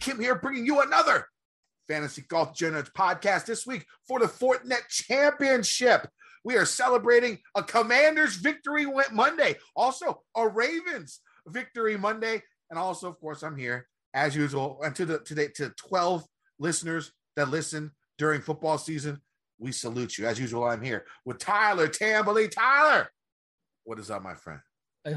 Kim here, bringing you another Fantasy Golf Journals podcast this week for the Fortinet Championship. We are celebrating a Commanders victory Monday, also a Ravens victory Monday, and also, of course, I'm here as usual. And to the today to 12 listeners that listen during football season, we salute you. As usual, I'm here with Tyler Tamboline. Tyler, what is up, my friend?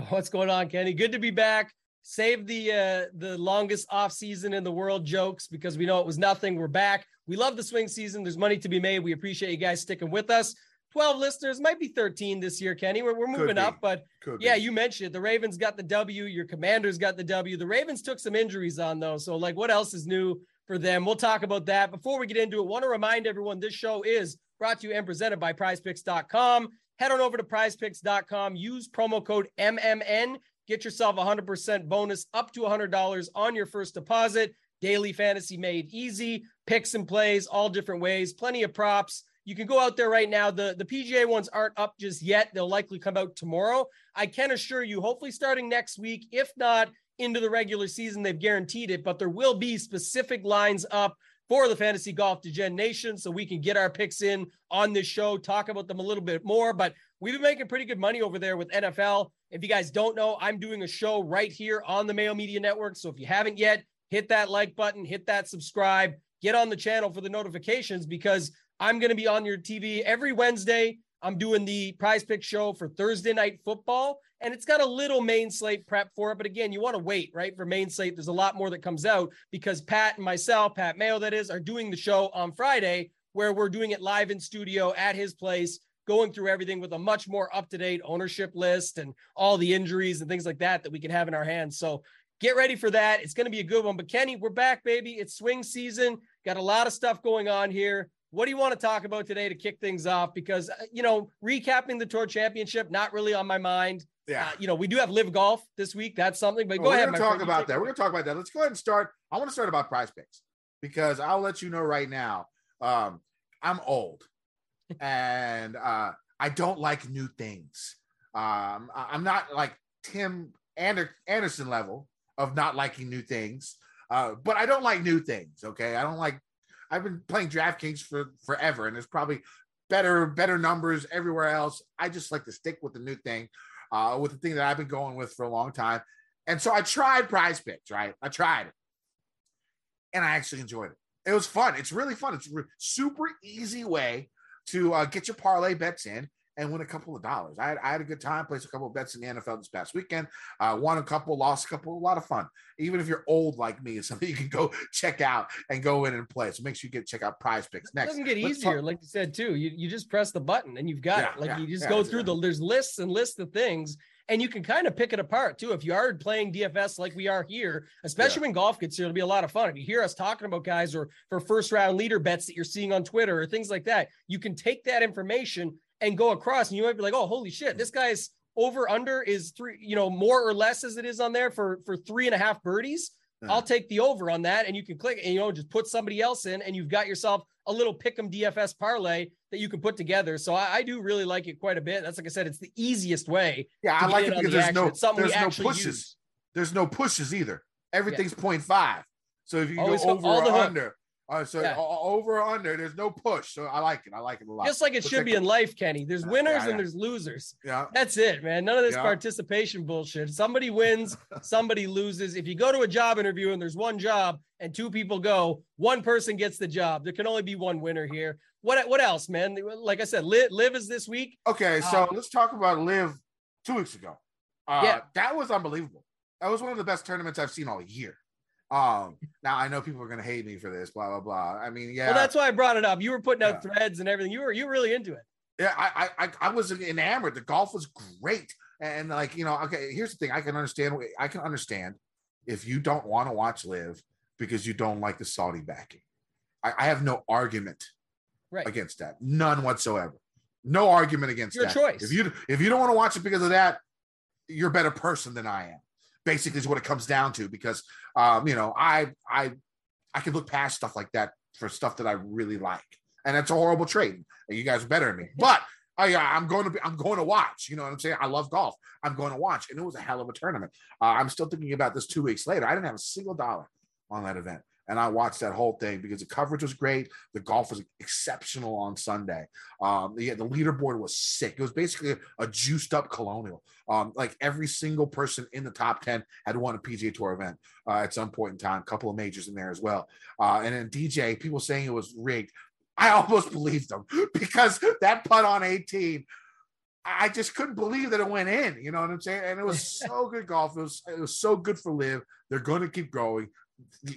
What's going on, Kenny? Good to be back. Save the uh, the longest off season in the world jokes because we know it was nothing. We're back. We love the swing season. There's money to be made. We appreciate you guys sticking with us. 12 listeners, might be 13 this year, Kenny. We're, we're moving up, but Could yeah, be. you mentioned it. The Ravens got the W. Your Commanders got the W. The Ravens took some injuries on though. So like, what else is new for them? We'll talk about that. Before we get into it, want to remind everyone this show is brought to you and presented by PrizePicks.com. Head on over to PrizePicks.com. Use promo code MMN Get yourself a 100% bonus up to $100 on your first deposit. Daily fantasy made easy, picks and plays, all different ways, plenty of props. You can go out there right now. The, the PGA ones aren't up just yet. They'll likely come out tomorrow. I can assure you, hopefully starting next week, if not into the regular season, they've guaranteed it, but there will be specific lines up for the Fantasy Golf Degen Nation so we can get our picks in on this show, talk about them a little bit more. But we've been making pretty good money over there with NFL. If you guys don't know, I'm doing a show right here on the Mayo Media Network. So if you haven't yet, hit that like button, hit that subscribe, get on the channel for the notifications because I'm going to be on your TV every Wednesday. I'm doing the prize pick show for Thursday night football, and it's got a little main slate prep for it. But again, you want to wait, right? For main slate, there's a lot more that comes out because Pat and myself, Pat Mayo, that is, are doing the show on Friday where we're doing it live in studio at his place going through everything with a much more up to date ownership list and all the injuries and things like that that we can have in our hands. So get ready for that. It's going to be a good one. But Kenny, we're back, baby. It's swing season. Got a lot of stuff going on here. What do you want to talk about today to kick things off? Because, uh, you know, recapping the tour championship, not really on my mind. Yeah. Uh, you know, we do have LIV golf this week. That's something, but well, go we're ahead. We're going to talk about that. We're going to talk about that. Let's go ahead and start. I want to start about prize picks because I'll let you know right now. Um, I'm old and uh, I don't like new things. Um, I'm not like Tim Ander- Anderson level of not liking new things, uh, but I don't like new things. Okay, I don't like. I've been playing DraftKings for forever, and there's probably better better numbers everywhere else. I just like to stick with the new thing, uh, with the thing that I've been going with for a long time. And so I tried Prize Picks. Right, I tried it, and I actually enjoyed it. It was fun. It's really fun. It's a super easy way to uh, get your parlay bets in and win a couple of dollars. I had, I had a good time, placed a couple of bets in the NFL this past weekend. Uh, won a couple, lost a couple, a lot of fun. Even if you're old like me, it's something you can go check out and go in and play. So make sure you get check out Prize Picks next. It doesn't get easier, talk- like you said too. You you just press the button and you've got yeah, it. Like yeah, you just yeah, go through the there's lists and lists of things. And you can kind of pick it apart too. If you are playing DFS like we are here, especially when golf gets here, it'll be a lot of fun. If you hear us talking about guys or for first round leader bets that you're seeing on Twitter or things like that, you can take that information and go across and you might be like, oh, holy shit, this guy's over under is three, you know, more or less as it is on there for for three and a half birdies. I'll take the over on that, and you can click and you know just put somebody else in, and you've got yourself a little pick'em DFS parlay that you can put together. So I, I, do really like it quite a bit. That's like I said, it's the easiest way. Yeah, I like it because the there's action. no there's no pushes. Use. There's no pushes either. Everything's yeah. 0.5. So if you Always go over or under, uh, so yeah. over or under, there's no push. So I like it. I like it a lot. Just like it should be in life, Kenny. There's winners yeah, yeah. and there's losers. Yeah. That's it, man. None of this participation bullshit. Somebody wins, somebody loses. If you go to a job interview and there's one job and two people go, one person gets the job. There can only be one winner here. What what else, man? Like I said, LIV, LIV is this week. Okay, so um, let's talk about LIV two weeks ago. Uh, yeah. that was unbelievable. That was one of the best tournaments I've seen all year. Um, now I know people are gonna hate me for this, blah blah blah. I mean, yeah. Well, that's why I brought it up. You were putting out yeah. threads and everything. You were you were really into it. Yeah, I, I I was enamored. The golf was great, and like you know, okay. Here's the thing: I can understand. I can understand if you don't want to watch LIV because you don't like the Saudi backing. I, I have no argument right. against that. None whatsoever. No argument against Your that. choice. If you if you don't want to watch it because of that, you're a better person than I am basically is what it comes down to because um, you know i i i can look past stuff like that for stuff that i really like and it's a horrible trade you guys are better than me but oh yeah, I'm going to be, I'm going to watch. You know what I'm saying? I love golf. I'm going to watch, and it was a hell of a tournament. Uh, I'm still thinking about this two weeks later. I didn't have a single dollar on that event, and I watched that whole thing because the coverage was great. The golf was exceptional on Sunday. Um, the, the leaderboard was sick. It was basically a, juiced up Colonial. Um, like every single person in the top ten had won a PGA Tour event uh, at some point in time. A couple of majors in there as well. Uh, and then DJ, people saying it was rigged. I almost believed them because that putt on 18, I just couldn't believe that it went in. You know what I'm saying? And it was so good golf. It was it was so good for LIV. They're going to keep going.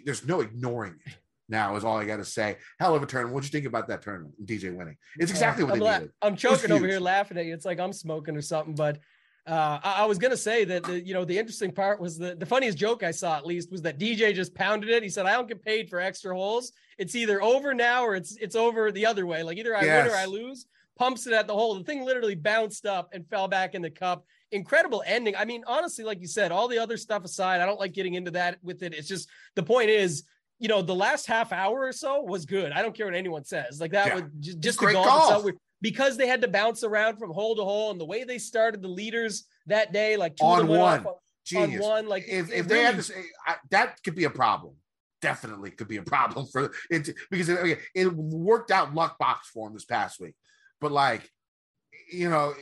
There's no ignoring it. Now is all I got to say. Hell of a tournament. What'd you think about that tournament? DJ winning. It's exactly what I'm they la- needed. I'm choking over here laughing at you. It's like I'm smoking or something. But uh, I, I was gonna say that the you know the interesting part was the the funniest joke I saw at least was that DJ just pounded it. He said, "I don't get paid for extra holes. It's either over now or it's it's over the other way. Like either I Yes. win or I lose." Pumps it at the hole. The thing literally bounced up and fell back in the cup. Incredible ending. I mean, honestly, like you said, all the other stuff aside, I don't like getting into that with it. It's just the point is, you know, the last half hour or so was good. I don't care what anyone says. Like that Yeah. was just, just the Great golf, golf. itself. because they had to bounce around from hole to hole and the way they started the leaders that day, like two On one. off on- Genius. on one. Like if, if they had to say I, that could be a problem definitely could be a problem for it because it, it worked out luck box for him this past week but like you know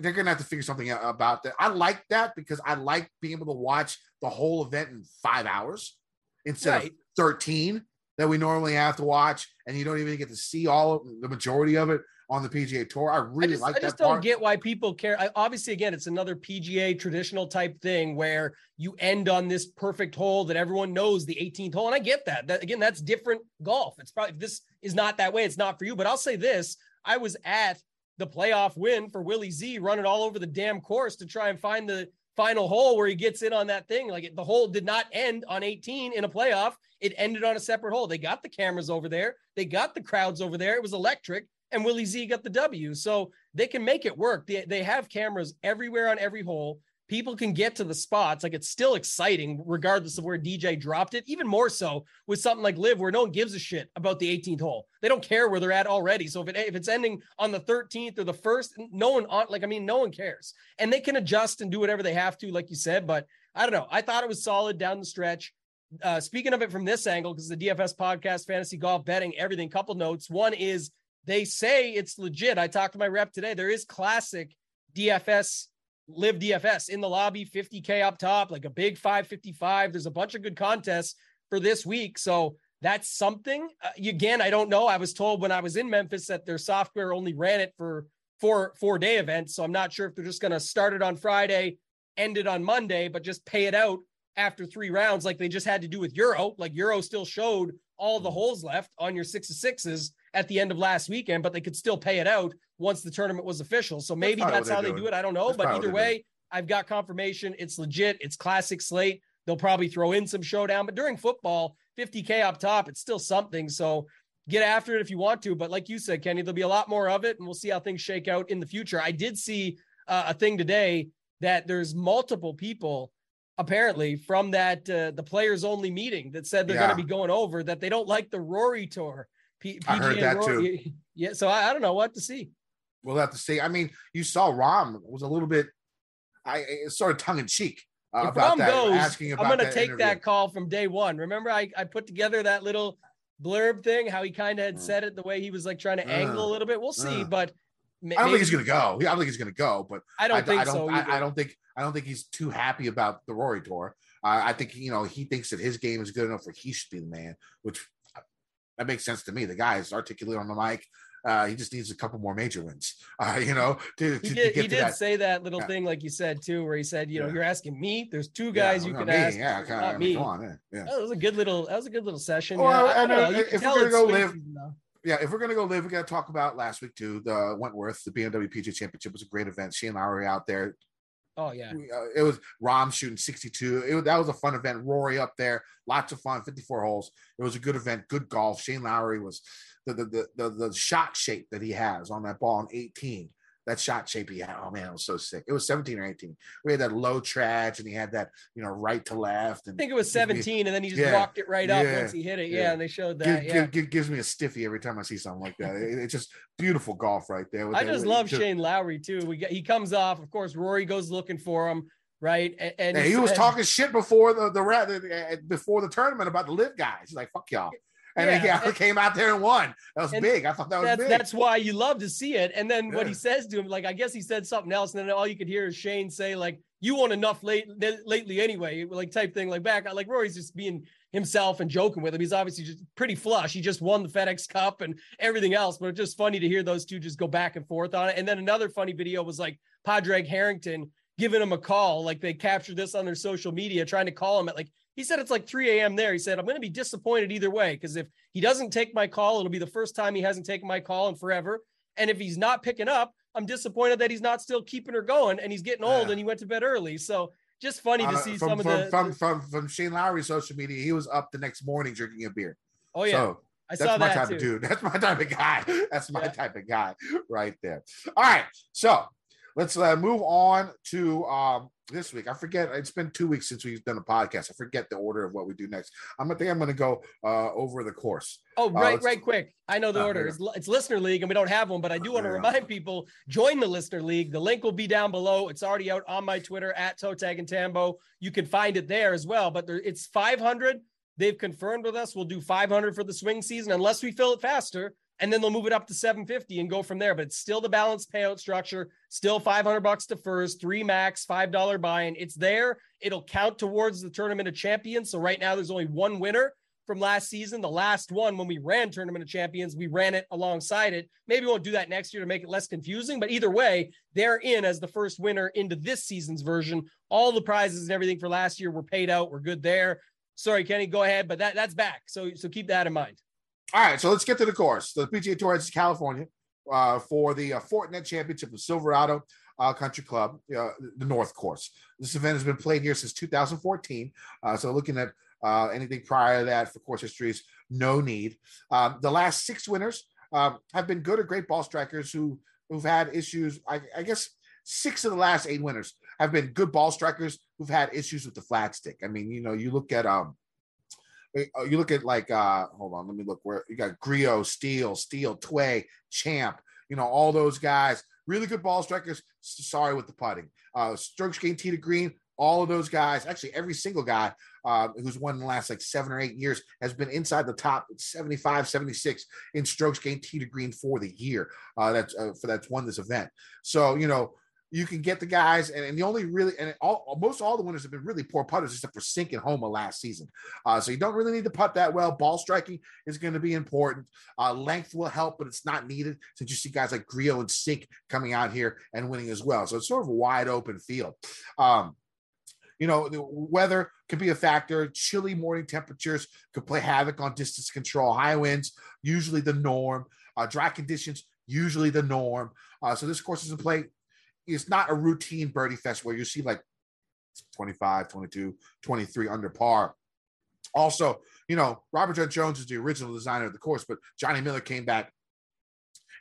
they're gonna have to figure something out about that i like that because i like being able to watch the whole event in five hours instead of 13 that we normally have to watch and you don't even get to see all of the majority of it on the pga tour i I really just, like I just that don't part get why people care. I, obviously, again, it's another PGA traditional type thing where you end on this perfect hole that everyone knows the 18th hole. And I get that. That again, that's different golf. It's probably this is not that way. It's not for you. But I'll say this: I was at the playoff win for Willie Z, running all over the damn course to try and find the final hole where he gets in on that thing. Like it, the hole did not end on 18 in a playoff. It ended on a separate hole. They got the cameras over there. They got the crowds over there. It was electric and Willie Z got the W. So they can make it work. They, they have cameras everywhere on every hole. People can get to the spots. Like it's still exciting, regardless of where DJ dropped it. Even more so with something like LIV, where no one gives a shit about the 18th hole. They don't care where they're at already. So if it if it's ending on the 13th or the first, no one on like I mean, no one cares. And they can adjust and do whatever they have to, like you said. But I don't know. I thought it was solid down the stretch. Uh, speaking of it from this angle, because the DFS podcast, fantasy golf betting, everything. Couple notes. One is they say it's legit. I talked to my rep today. There is classic DFS, live DFS in the lobby, 50K up top, like a big 555. There's a bunch of good contests for this week. So that's something. Uh, again, I don't know. I was told when I was in Memphis that their software only ran it for four four day events. So I'm not sure if they're just going to start it on Friday, end it on Monday, but just pay it out after three rounds, like they just had to do with Euro. Like Euro still showed all the holes left on your six of sixes at the end of last weekend, but they could still pay it out once the tournament was official. So maybe probably that's how they're doing. do it. I don't know, That's but either way, I've got confirmation. It's legit. It's classic slate. They'll probably throw in some showdown, but during football, 50K up top, it's still something. So get after it if you want to. But like you said, Kenny, there'll be a lot more of it and we'll see how things shake out in the future. I did see uh, a thing today that there's multiple people apparently from that uh, the players only meeting that said they're Yeah. going to be going over that they don't like the Rory tour. P- I heard that Rory. Yeah, so I, I don't know what to see. we'll have to see. I mean, you saw Rahm was a little bit, I it's sort of tongue in cheek uh, if about Rahm that, goes, asking about I'm going to take interview. that call from day one. Remember, I, I put together that little blurb thing, how he kind of had Mm. said it, the way he was like trying to Uh, angle a little bit. We'll see, uh. but I don't think he's going to go. I don't think he's going to go, but I don't I, think I don't. so. I. I don't think. I don't think he's too happy about the Rory tour. Uh, I think you know he thinks that his game is good enough where he should be the man, which that makes sense to me. The guy is articulate on the mic. Uh, he just needs a couple more major wins, uh, you know, to, to, He to did, he did that. say that little Yeah. thing, like you said too, where he said, you know, Yeah. you're asking me. There's two Yeah, guys you well, can me, ask. Yeah, not kind of, me. On, yeah, yeah. That was a good little. That was a good little session. Well, yeah, I and, don't know, you can if we're gonna go live- though. yeah, if we're gonna go live, we got to talk about last week too. The Wentworth, the BMW PGA Championship was a great event. Shane Lowry out there. Oh yeah, uh, it was Rahm shooting 62. It, that was a fun event. Rory up there, lots of fun. 54 holes. It was a good event. Good golf. Shane Lowry was the the the the, the shot shape that he has on that ball on 18. That shot shape he had. Oh man, it was so sick. It was 17 or 18. We had that low trad, and he had that, you know, right to left. And I think it was 17, and then he just yeah, walked it right up yeah, once he hit it. Yeah, yeah, and they showed that. Give, yeah. Give, gives me a stiffy every time I see something like that. it, it's just beautiful golf right there. I just love Shane Lowry too. We get, he comes off, of course. Rory goes looking for him right? And, and yeah, he was talking shit before the the uh, before the tournament about the LIV guys. He's like, "Fuck y'all." And yeah. he came out there and won. That was and big. I thought that was big. That's why you love to see it. And then yeah. what he says to him, like I guess he said something else, and then all you could hear is Shane say, like, "You won enough late lately anyway," like type thing, like back. Like Rory's just being himself and joking with him. He's obviously just pretty flush. He just won the FedEx Cup and everything else. But it's just funny to hear those two just go back and forth on it. And then another funny video was like Padraig Harrington giving him a call. Like they captured this on their social media, trying to call him at like he said it's like 3 a.m. there. He said, I'm going to be disappointed either way because if he doesn't take my call, it'll be the first time he hasn't taken my call in forever. And if he's not picking up, I'm disappointed that he's not still keeping her going and he's getting old yeah. and he went to bed early. So just funny to uh, see from, some from, of the from, from from Shane Lowry's social media. He was up the next morning drinking a beer. Oh yeah. So I that's my that type too. of dude. That's my type of guy. That's my yeah. type of guy right there. All right. So let's uh, move on to um, this week. I forget. It's been two weeks since we've done a podcast. I forget the order of what we do next. I'm gonna think I'm gonna go uh, over the course. Oh, uh, right, uh, right, quick. I know the uh, order. It's, it's, listener league, and we don't have one, but I do want to remind people join the listener league. The link will be down below. It's already out on my Twitter at Toe Tag and Tambo. You can find it there as well. But there, it's 500. They've confirmed with us. We'll do 500 for the swing season unless we fill it faster and then they'll move it up to 750 and go from there. But it's still the balanced payout structure, still 500 bucks to first, three max, $5 buy-in. It's there. It'll count towards the tournament of champions. So right now there's only one winner from last season. The last one, when we ran tournament of champions, we ran it alongside it. Maybe we won't do that next year to make it less confusing, but either way, they're in as the first winner into this season's version. All the prizes and everything for last year were paid out. We're good there. Sorry, Kenny, go ahead, but that that's back. So so keep that in mind. All right, so let's get to the course. The PGA Tour is California uh, for the uh, Fortinet Championship of Silverado uh, Country Club, uh, the North Course. This event has been played here since 2014. Uh, so looking at uh, anything prior to that for course histories, no need. Um, the last six winners um, have been good or great ball strikers who who've had issues. I, I, guess six of the last eight winners have been good ball strikers who've had issues with the flat stick. I mean, you know, you look at um, you look at like uh hold on, let me look where you got Grillo, Steele, Steele, Tway, Champ, you know, all those guys, really good ball strikers. Sorry with the putting. Uh strokes gained tee to green, all of those guys, actually every single guy uh, who's won in the last like seven or eight years has been inside the top 75, 76 in strokes gained tee to green for the year. Uh, that's uh, for that's won this event. So, you know, you can get the guys, and, and the only really and all most all the winners have been really poor putters, except for Cink and Homa last season. Uh, so you don't really need to putt that well. Ball striking is going to be important. Uh, length will help, but it's not needed since you see guys like Grillo and Cink coming out here and winning as well. So it's sort of a wide open field. Um, you know, the weather could be a factor. Chilly morning temperatures could play havoc on distance control. High winds, usually the norm. Uh, dry conditions, usually the norm. Uh, so this course is in play it's not a routine birdie fest where you see like 25, 22, 23 under par. Also, you know, Robert Trent Jones is the original designer of the course, but Johnny Miller came back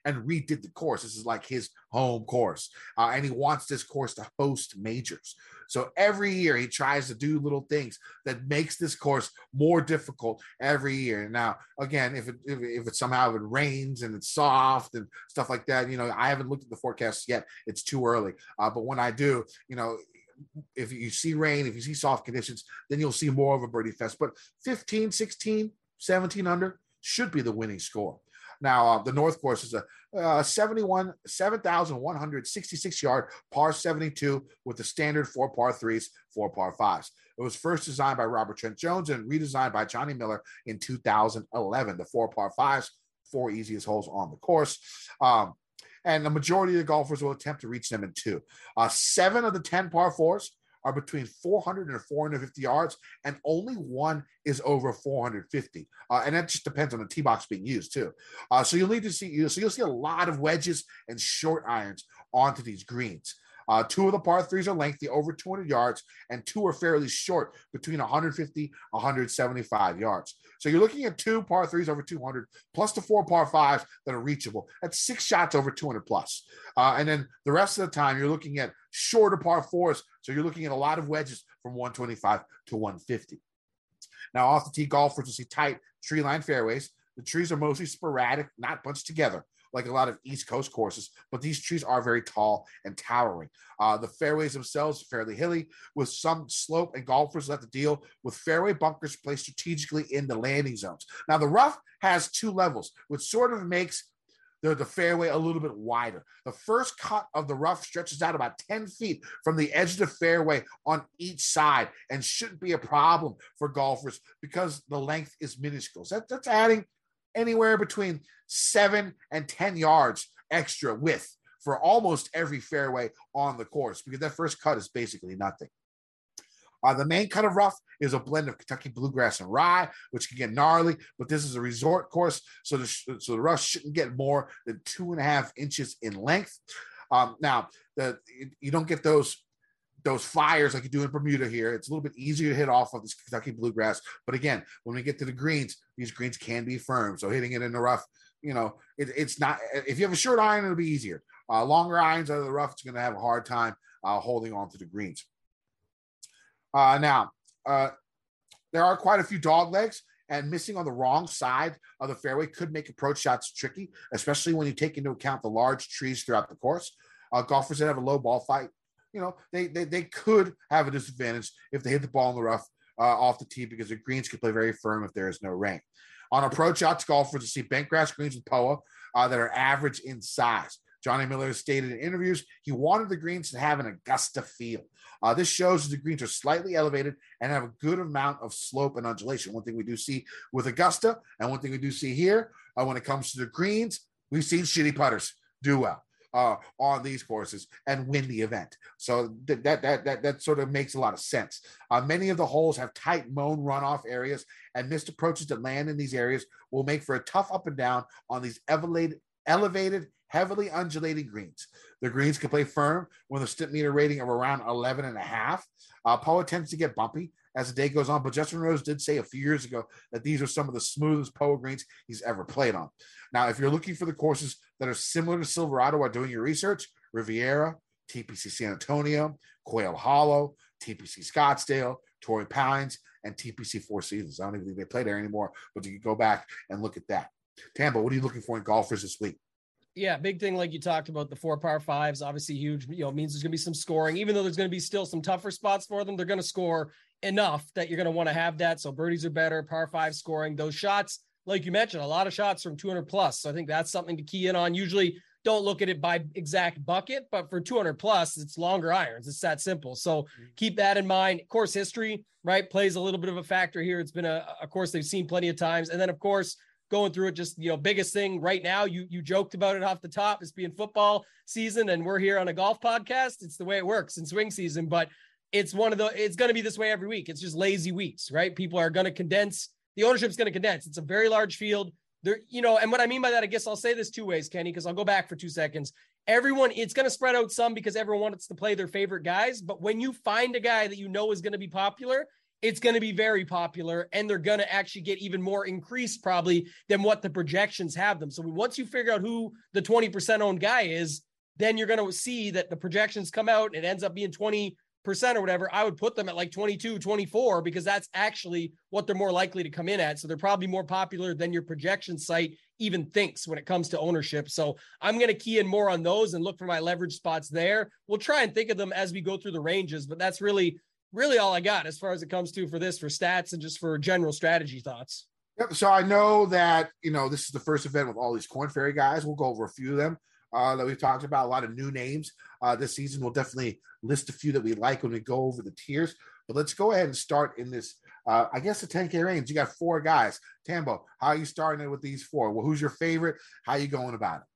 and redid the course. This is like his home course. Uh, and he wants this course to host majors. So every year he tries to do little things that makes this course more difficult every year. Now, again, if it if, if it somehow it rains and it's soft and stuff like that, you know, I haven't looked at the forecast yet. It's too early. Uh, but when I do, you know, if you see rain, if you see soft conditions, then you'll see more of a birdie fest. But 15, 16, 17 under should be the winning score. Now, uh, the North Course is a uh, 71, 7,166 yard par 72 with the standard four par threes, four par fives. It was first designed by Robert Trent Jones and redesigned by Johnny Miller in 2011. The four par fives, four easiest holes on the course. Um, and the majority of the golfers will attempt to reach them in two. Uh, seven of the 10 par fours are between 400 and 450 yards, and only one is over 450. Uh, and that just depends on the tee box being used too. Uh, so you'll need to see. So you'll see a lot of wedges and short irons onto these greens. Uh, two of the par threes are lengthy, over 200 yards, and two are fairly short, between 150 175 yards. So you're looking at two par threes over 200, plus the four par fives that are reachable. That's six shots over 200 plus. Uh, and then the rest of the time, you're looking at shorter par fours. So you're looking at a lot of wedges from 125 to 150. Now, off the tee, golfers will see tight tree line fairways. The trees are mostly sporadic, not bunched together like a lot of East Coast courses, but these trees are very tall and towering. Uh, the fairways themselves are fairly hilly with some slope, and golfers have to deal with fairway bunkers placed strategically in the landing zones. Now, the rough has two levels, which sort of makes the, the fairway a little bit wider. The first cut of the rough stretches out about 10 feet from the edge of the fairway on each side and shouldn't be a problem for golfers because the length is minuscule. So that, that's adding anywhere between seven and 10 yards extra width for almost every fairway on the course because that first cut is basically nothing. Uh, the main cut of rough is a blend of Kentucky bluegrass and rye, which can get gnarly, but this is a resort course, so the, so the rough shouldn't get more than two and a half inches in length. Um, now, the, you don't get those those fires like you do in Bermuda here. It's a little bit easier to hit off of this Kentucky bluegrass. But again, when we get to the greens, these greens can be firm. So hitting it in the rough, you know, it, it's not, if you have a short iron, it'll be easier. Uh, longer irons out of the rough, it's going to have a hard time uh, holding on to the greens. Uh, now, uh, there are quite a few dog legs, and missing on the wrong side of the fairway could make approach shots tricky, especially when you take into account the large trees throughout the course. Uh, golfers that have a low ball fight you know, they they, they could have a disadvantage if they hit the ball in the rough uh, off the tee because the greens could play very firm if there is no rain. On approach shots, golfers to see bank bentgrass greens with POA uh, that are average in size. Johnny Miller stated in interviews he wanted the greens to have an Augusta feel. Uh, this shows that the greens are slightly elevated and have a good amount of slope and undulation. One thing we do see with Augusta, and one thing we do see here uh, when it comes to the greens, we've seen shitty putters do well uh, on these courses and win the event. So that that that that, that sort of makes a lot of sense. Uh, many of the holes have tight mown runoff areas, and missed approaches that land in these areas will make for a tough up and down on these elevated, elevated, heavily undulating greens. The greens can play firm with a Stimpmeter rating of around 11 and a half. Uh, Poa tends to get bumpy as the day goes on, but Justin Rose did say a few years ago that these are some of the smoothest Poa greens he's ever played on. Now, if you're looking for the courses that are similar to Silverado while doing your research, Riviera, TPC San Antonio, Quail Hollow, TPC Scottsdale, Torrey Pines, and TPC Four Seasons. I don't even think they play there anymore, but you can go back and look at that. Tambo, what are you looking for in golfers this week? Yeah, big thing like you talked about the four par fives, obviously huge. You know, means there's going to be some scoring, even though there's going to be still some tougher spots for them. They're going to score enough that you're going to want to have that. So birdies are better, par five scoring. Those shots like you mentioned, a lot of shots from 200 plus. So I think that's something to key in on. Usually don't look at it by exact bucket, but for 200 plus, it's longer irons. It's that simple. So mm-hmm. keep that in mind. Course history, right, plays a little bit of a factor here. It's been a, a course they've seen plenty of times. And then, of course, going through it, just, you know, biggest thing right now, you, you joked about it off the top, it's being football season and we're here on a golf podcast. It's the way it works in swing season, but it's one of the, it's going to be this way every week. It's just lazy weeks, right? People are going to condense the ownership's going to condense. It's a very large field. There, you know, and what I mean by that, I guess I'll say this two ways, Kenny, because I'll go back for two seconds. Everyone, it's going to spread out some because everyone wants to play their favorite guys. But when you find a guy that you know is going to be popular, it's going to be very popular and they're going to actually get even more increased probably than what the projections have them. So once you figure out who the 20% owned guy is, then you're going to see that the projections come out. and It ends up being 20 percent or whatever, I would put them at like 22, 24 because that's actually what they're more likely to come in at. So they're probably more popular than your projection site even thinks when it comes to ownership. So I'm going to key in more on those and look for my leverage spots there. We'll try and think of them as we go through the ranges, but that's really really all I got as far as it comes to for this for stats and just for general strategy thoughts. Yep. So I know that you know this is the first event with all these Korn Ferry guys. We'll go over a few of them uh, that we've talked about. A lot of new names uh, this season. We'll definitely list a few that we like when we go over the tiers. But let's go ahead and start in this. Uh, I guess the 10K range. You got four guys. Tambo, how are you starting it with these four? Well, who's your favorite? How are you going about it?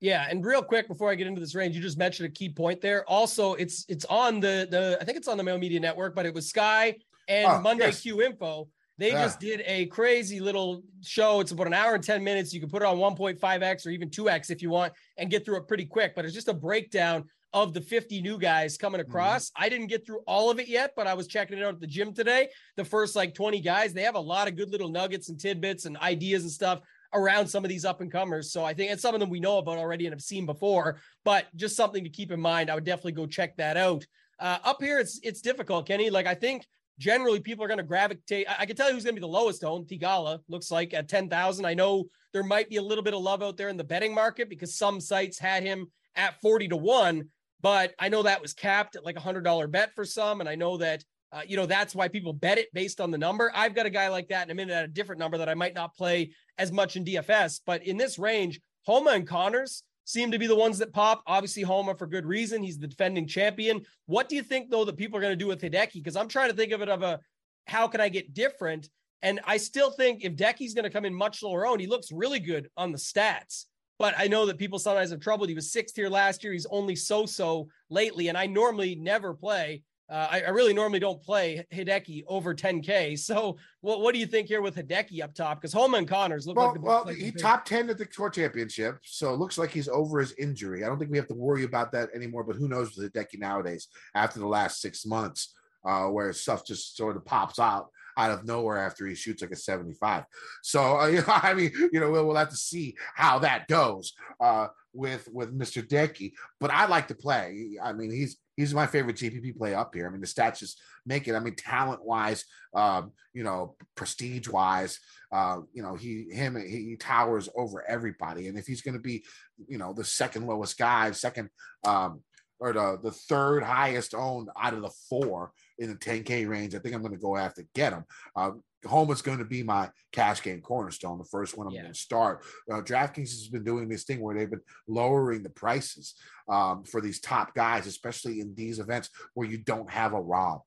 Yeah, and real quick before I get into this range, you just mentioned a key point there. Also, it's it's on the the I think it's on the Mayo Media Network, but it was Sky and oh, Monday yes. Q Info they yeah. just did a crazy little show. It's about an hour and 10 minutes. You can put it on 1.5x or even 2x if you want and get through it pretty quick. But it's just a breakdown of the 50 new guys coming Mm-hmm. across. I didn't get through all of it yet, but I was checking it out at the gym today. The first like 20 guys, they have a lot of good little nuggets and tidbits and ideas and stuff around some of these up and comers. So I think it's some of them we know about already and have seen before, but just something to keep in mind. I would definitely go check that out. Uh, up here, it's it's difficult, Kenny. Like I think generally people are going to gravitate. I, I can tell you who's going to be the lowest owned. Theegala looks like at ten thousand. I know there might be a little bit of love out there in the betting market because some sites had him at forty to one, but I know that was capped at like a hundred dollar bet for some, and I know that. Uh, you know that's why people bet it based on the number. I've got a guy like that in a minute at a different number that I might not play as much in DFS, but in this range, Homa and Conners seem to be the ones that pop. Obviously, Homa for good reason. He's the defending champion. What do you think though that people are going to do with Hideki? Because I'm trying to think of it of a how can I get different? And I still think if Decky's going to come in much lower owned, he looks really good on the stats. But I know that people sometimes have trouble. He was sixth here last year. He's only so-so lately, and I normally never play. Uh, I, I, really normally don't play Hideki over 10K. So, what, what do you think here with Hideki up top? Because Holman and Conners look well, like the well, he top 10 at the tour championship. So it looks like he's over his injury. I don't think we have to worry about that anymore. But who knows with Hideki nowadays after the last six months, uh, where stuff just sort of pops out out of nowhere after he shoots like a 75. So, uh, you know, I mean, you know, we'll, we'll have to see how that goes uh, with with Mr. Decky. But I like to play. I mean, he's he's my favorite GPP play up here. I mean, the stats just make it. I mean, talent wise, um, you know, prestige wise, uh, you know, he him he towers over everybody. And if he's going to be, you know, the second lowest guy, second um, or the the third highest owned out of the four in the 10k range, I think I'm going to go after get him. Uh, Homa is going to be my cash game cornerstone, the first one I'm Yeah. going to start. Uh, DraftKings has been doing this thing where they've been lowering the prices um, for these top guys, especially in these events where you don't have a Rob,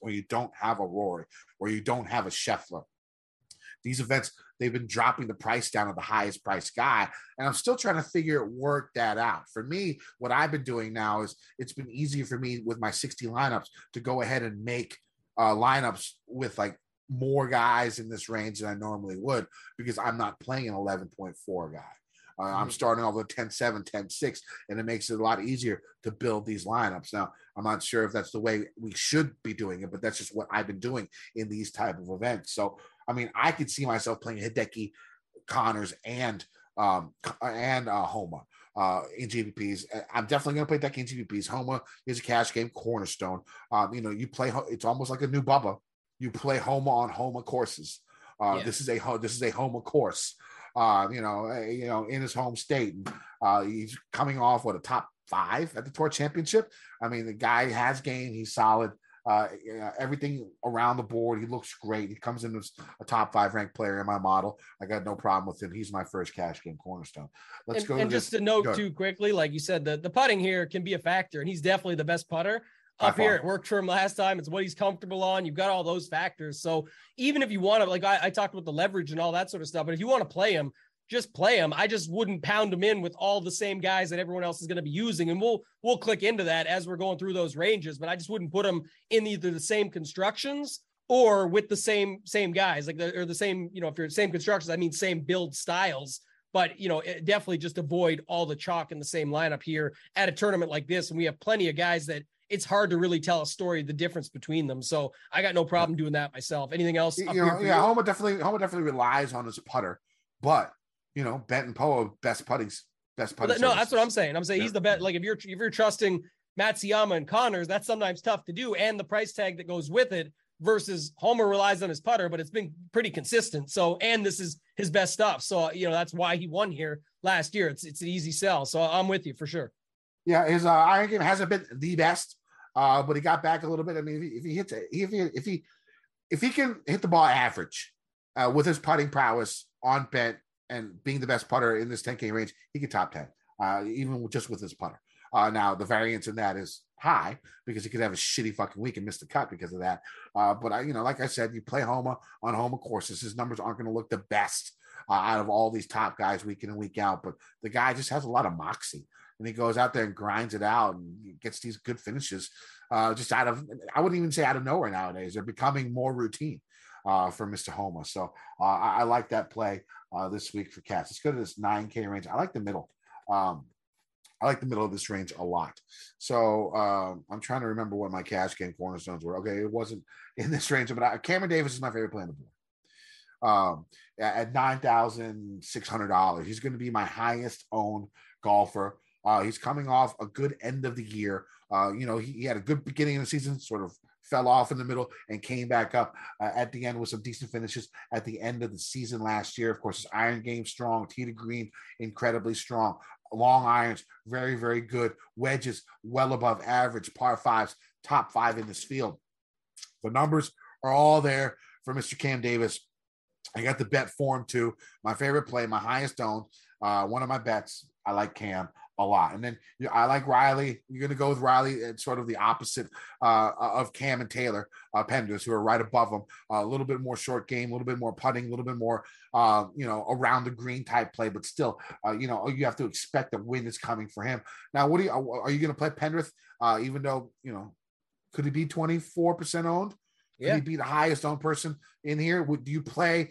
where you don't have a Rory, where you don't have a Scheffler. These events, they've been dropping the price down to the highest price guy. And I'm still trying to figure work that out. For me, what I've been doing now is it's been easier for me with my 60 lineups to go ahead and make uh, lineups with like more guys in this range than I normally would because I'm not playing an 11.4 guy. Uh, I'm Mhm. starting off with 10 7, 10 6, and it makes it a lot easier to build these lineups. Now, I'm not sure if that's the way we should be doing it, but that's just what I've been doing in these type of events. So, I mean, I could see myself playing Hideki, Conners, and um and uh Homa uh in GPPs. I'm definitely gonna play Decky in GPPs. Homa is a cash game cornerstone. Um, you know, you play it's almost like a new Bubba. You play Homa on Homa courses. Uh, Yeah. this is a this is a Homa course. Uh, you know, uh, you know, in his home state. Uh, he's coming off what a top five at the tour championship. I mean, the guy has game. He's solid. Uh, everything around the board, he looks great. He comes in as a top five ranked player in my model. I got no problem with him. He's my first cash game cornerstone. Let's and, go. and to just this. to note too quickly, like you said, the, the putting here can be a factor, and he's definitely the best putter By up here. far. It worked for him last time. It's what he's comfortable on. You've got all those factors. So even if you want to, like I, I talked about the leverage and all that sort of stuff, but if you want to play him, just play him. I just wouldn't pound him in with all the same guys that everyone else is going to be using, and we'll we'll click into that as we're going through those ranges. But I just wouldn't put him in either the same constructions or with the same same guys, like the or the same, you know, if you're same constructions, I mean same build styles. But you know, definitely just avoid all the chalk in the same lineup here at a tournament like this. And we have plenty of guys that it's hard to really tell a story, the difference between them. So I got no problem doing that myself. Anything else? you know, yeah? Homa definitely Homa definitely relies on his putter, but you know, Benton Poa best putting best putting. no, that's what I'm saying. I'm saying Yeah. he's the bet. Like if you're if you're trusting Matsuyama and Conners, that's sometimes tough to do, and the price tag that goes with it. Versus Homer relies on his putter, but it's been pretty consistent. So, and this is his best stuff. So, you know, that's why he won here last year. It's it's an easy sell. So I'm with you for sure. Yeah, his uh, iron game hasn't been the best, uh, but he got back a little bit. I mean, if he, if he hits it, if he if he if he can hit the ball average uh, with his putting prowess on bent and being the best putter in this 10k range, he could top 10, uh, even just with his putter. Uh, now the variance in that is high because he could have a shitty fucking week and miss the cut because of that. Uh, but I, you know, like I said, you play Homa on Homa courses, his numbers aren't going to look the best uh, out of all these top guys week in and week out. But the guy just has a lot of moxie and he goes out there and grinds it out and gets these good finishes uh, just out of I wouldn't even say out of nowhere nowadays. They're becoming more routine uh, for Mr. Homa. So uh, I, I like that play uh, this week for Cats. Let's go to this 9K range. I like the middle. Um, I like the middle of this range a lot. So um, I'm trying to remember what my cash game cornerstones were. Okay, it wasn't in this range, but I, Cameron Davis is my favorite play on the board. Um, at nine thousand six hundred dollars, he's going to be my highest owned golfer. Uh, he's coming off a good end of the year. Uh, you know, he, he, had a good beginning of the season, sort of fell off in the middle and came back up uh, at the end with some decent finishes at the end of the season last year. Of course, his iron game strong, tee to green incredibly strong, long irons very very good, wedges well above average, par fives top five in this field. The numbers are all there for Mr. Cam Davis. I got the bet form too. My favorite play, my highest owned, uh, one of my bets. I like Cam a lot. And then you know, I like Riley. You're going to go with Riley. It's sort of the opposite uh, of Cam and Taylor uh, Pendrith, who are right above them. Uh, a little bit more short game, a little bit more putting, a little bit more, uh, you know, around the green type play. But still, uh, you know, you have to expect the win is coming for him. Now, what do you are you going to play Pendrith? Uh, even though you know, could he be 24 percent owned? Could yeah. he be the highest owned person in here? Would do you play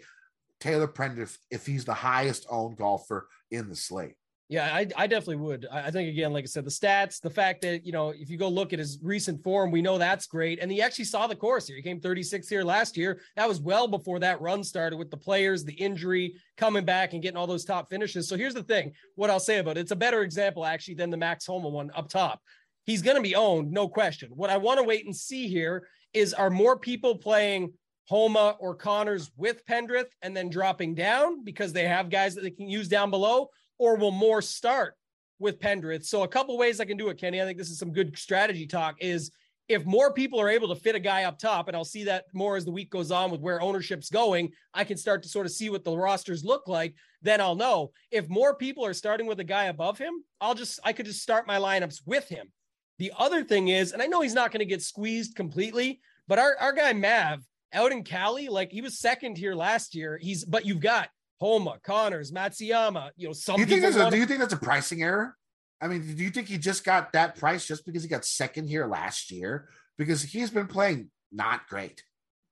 Taylor Pendrith if he's the highest owned golfer in the slate? Yeah, I, I definitely would. I think again, like I said, the stats, the fact that you know, if you go look at his recent form, we know that's great. And he actually saw the course here. He came 36 here last year. That was well before that run started with the players, the injury, coming back and getting all those top finishes. So here's the thing: what I'll say about it, it's a better example actually than the Max Homa one up top. He's going to be owned, no question. What I want to wait and see here is: are more people playing Homa or Conners with Pendrith and then dropping down because they have guys that they can use down below? Or will more start with Pendrith? So a couple ways I can do it, Kenny. I think this is some good strategy talk. Is if more people are able to fit a guy up top, and I'll see that more as the week goes on with where ownership's going, I can start to sort of see what the rosters look like. Then I'll know if more people are starting with a guy above him. I'll just I could just start my lineups with him. The other thing is, and I know he's not going to get squeezed completely, but our, our guy Mav out in Cali, like he was second here last year. He's but you've got Homa, Conners, Matsuyama. You know, some. Do you think there's a, do you think that's a pricing error? I mean, do you think he just got that price just because he got second here last year? Because he's been playing not great.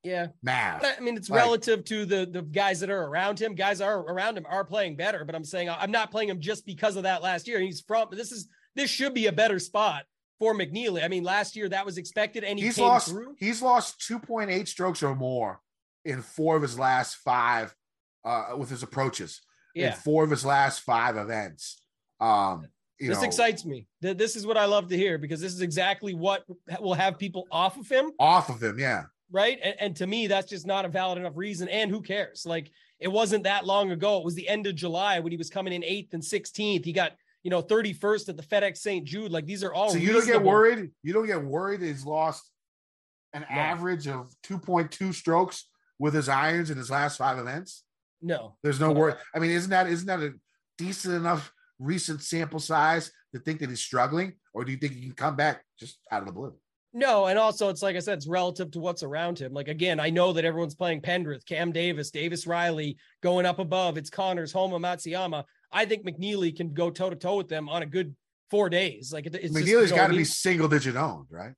Yeah, Mav. I mean, it's like, relative to the the guys that are around him. Guys are around him are playing better, but I'm saying I'm not playing him just because of that last year. He's from this is this should be a better spot for McNealy. I mean, last year that was expected, and he he's lost. Through. He's lost 2.8 strokes or more in four of his last five uh, with his approaches yeah. in four of his last five events. Um, this know, excites me. This is what I love to hear because this is exactly what will have people off of him. Off of him, yeah. Right. And, and to me, that's just not a valid enough reason. And who cares? Like it wasn't that long ago. It was the end of July when he was coming in eighth and 16th. He got, you know, 31st at the FedEx St. Jude. Like these are all. So you don't get worried. You don't get worried. He's lost an no. average of 2.2 strokes with his irons in his last five events. No, there's no word. I mean, isn't that isn't that a decent enough recent sample size to think that he's struggling, or do you think he can come back just out of the blue? No, and also it's like I said, it's relative to what's around him. Like again, I know that everyone's playing Pendrith, Cam Davis, Davis Riley going up above. It's Conners, Homa, Matsuyama. I think McNealy can go toe to toe with them on a good four days. Like it's McNealy's got to be single digit owned, right?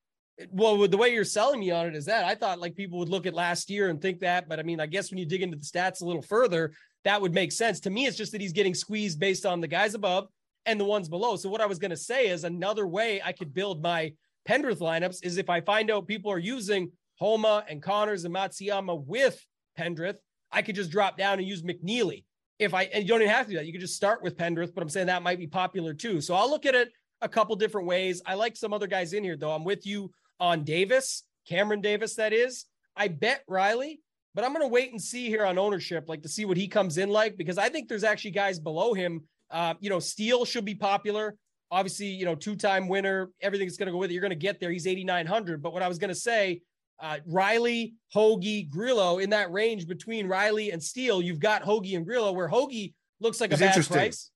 Well the way you're selling me on it is that i thought like people would look at last year and think that but i mean i guess when you dig into the stats a little further that would make sense. To me it's just that he's getting squeezed based on the guys above and the ones below. So what i was going to say is another way i could build my pendrith lineups is if i find out people are using homa and Conners and matsuyama with pendrith i could just drop down and use McNealy. if i and you don't even have to do that. You could just start with pendrith but i'm saying that might be popular too. So i'll look at it a couple different ways. I like some other guys in here though. I'm with you on Davis, Cameron Davis, that is. I bet Riley, but I'm going to wait and see here on ownership, like to see what he comes in like, because I think there's actually guys below him. Uh, you know, Steele should be popular. Obviously, you know, two time winner, everything's going to go with it. You're going to get there. He's 8,900. But what I was going to say, uh, Riley, Hoge, Grillo in that range between Riley and Steele, you've got Hoge and Grillo, where Hoge looks like a bad price.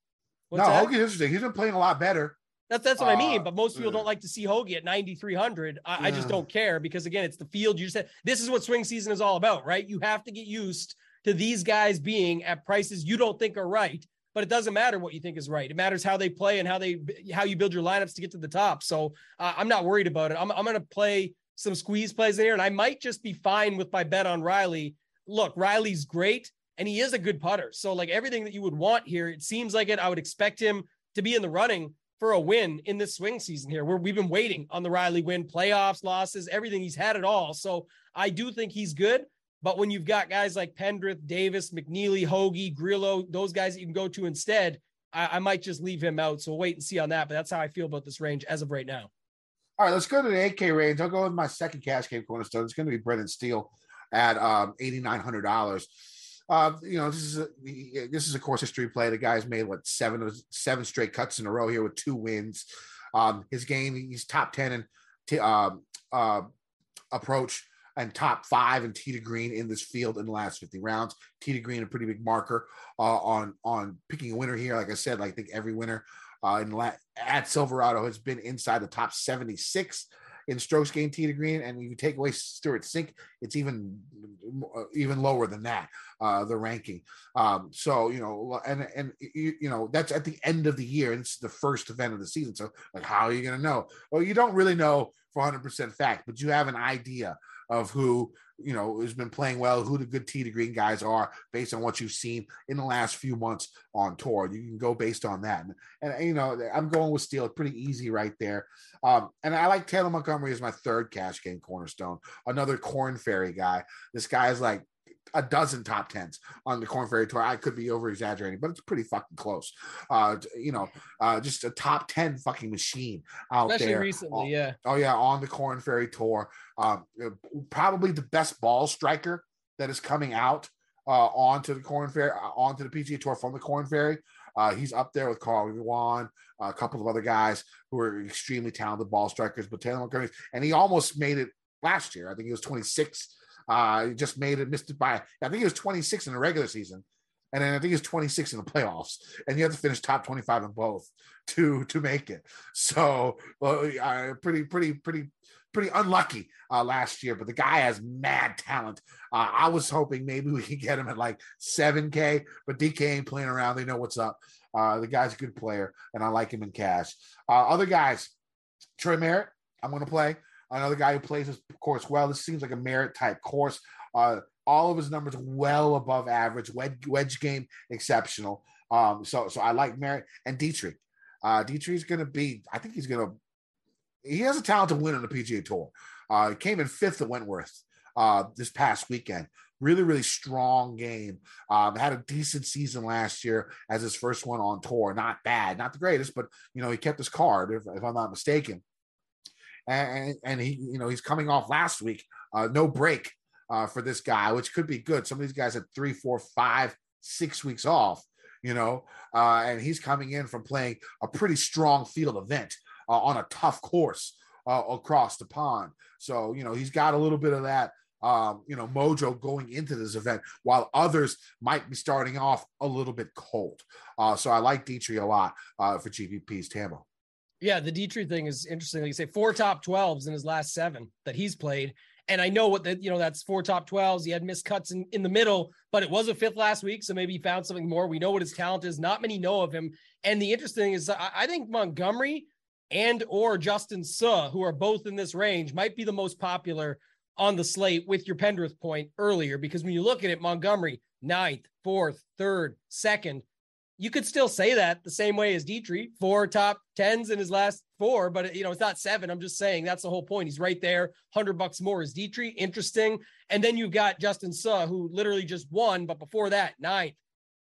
What's no, Hoge's interesting. He's been playing a lot better. That's that's what uh, I mean. But most people don't like to see Hoge at 9,300. I, yeah. I just don't care because again, it's the field. You just said this is what swing season is all about, right? You have to get used to these guys being at prices you don't think are right. But it doesn't matter what you think is right. It matters how they play and how they how you build your lineups to get to the top. So uh, I'm not worried about it. I'm I'm going to play some squeeze plays in here, and I might just be fine with my bet on Riley. Look, Riley's great, and he is a good putter. So like everything that you would want here, it seems like it. I would expect him to be in the running for a win in this swing season here, where we've been waiting on the Riley win, playoffs, losses, everything. He's had it all. So I do think he's good. But when you've got guys like Pendrith, Davis, McNealy, Hoge, Grillo, those guys that you can go to instead, I, I, might just leave him out. So we'll wait and see on that. But that's how I feel about this range as of right now. All right, let's go to the 8K range. I'll go with my second cash game cornerstone. It's going to be Brendan Steele at um, $8,900. Uh, you know, this is a, this is a course history play. The guy's made what seven seven straight cuts in a row here with two wins. Um, his game, he's top ten and t- uh, uh, approach and top five in tee to green in this field in the last 50 rounds. Tee to green, a pretty big marker uh, on on picking a winner here. Like I said, like, I think every winner uh, in la- at Silverado has been inside the top 76 in strokes gained tee to green, and you take away Stewart Cink, it's even uh, even lower than that. Uh, the ranking. Um, so you know, and and you, you know that's at the end of the year, and it's the first event of the season. So like, how are you going to know? Well, you don't really know for 100% fact, but you have an idea of who you know has been playing well, who the good tee to green guys are based on what you've seen in the last few months on tour. You can go based on that, and, and you know I'm going with Steele, pretty easy right there. Um, and I like Taylor Montgomery as my third cash game cornerstone, another Korn Ferry guy. This guy is like a dozen top tens on the Korn Ferry Tour. I could be over exaggerating, but it's pretty fucking close. Uh, you know, uh, just a top ten fucking machine out Especially there. recently, yeah. Oh yeah, on the Korn Ferry Tour. Um, probably the best ball striker that is coming out uh, onto the Korn Ferry, uh, onto the PGA Tour from the Korn Ferry. Uh, he's up there with Carl Yuan, a couple of other guys who are extremely talented ball strikers. But Taylor Montgomery, and he almost made it last year. I think he was 26 uh, just made it, missed it by, I think he was 26 in the regular season. And then I think was 26 in the playoffs. And you have to finish top 25 in both to to make it. So well, uh, pretty, pretty, pretty, pretty unlucky uh, last year. But the guy has mad talent. Uh, I was hoping maybe we could get him at like 7K, but DK ain't playing around. They know what's up. Uh, the guy's a good player, and I like him in cash. Uh, other guys, Troy Merritt, I'm going to play another guy who plays this course well. This seems like a Merritt type course. Uh, all of his numbers well above average. Wedge, wedge game exceptional. Um, so so I like Merritt and Dietrich. Uh, Dietrich's going to be. I think he's going to. He has a talent to win on the PGA Tour. Uh, he came in fifth at Wentworth uh, this past weekend. Really, really strong game. Um, had a decent season last year as his first one on tour. Not bad, not the greatest, but you know he kept his card, if, if I'm not mistaken and and he you know he's coming off last week uh, no break uh, for this guy, which could be good. Some of these guys had three, four, five, six weeks off, you know, uh, and he's coming in from playing a pretty strong field event uh, on a tough course uh, across the pond. So you know he's got a little bit of that. Um, you know, mojo going into this event, while others might be starting off a little bit cold. Uh, so I like Dietrich a lot for GPP's Tambo. Yeah, the Dietrich thing is interesting. Like you say, four top 12s in his last seven that he's played. And I know what that, you know, that's four top 12s. He had missed cuts in, in the middle, but it was a fifth last week. So maybe he found something more. We know what his talent is. Not many know of him. And the interesting is, I, I think Montgomery and or Justin Suh, who are both in this range, might be the most popular on the slate with your Pendrith point earlier. Because when you look at it, Montgomery, ninth, fourth, third, second, you could still say that the same way as Dietrich, four top tens in his last four, but you know, it's not seven. I'm just saying that's the whole point. He's right there, hundred bucks more is Dietrich. Interesting. And then you've got Justin Suh, who literally just won, but before that, ninth,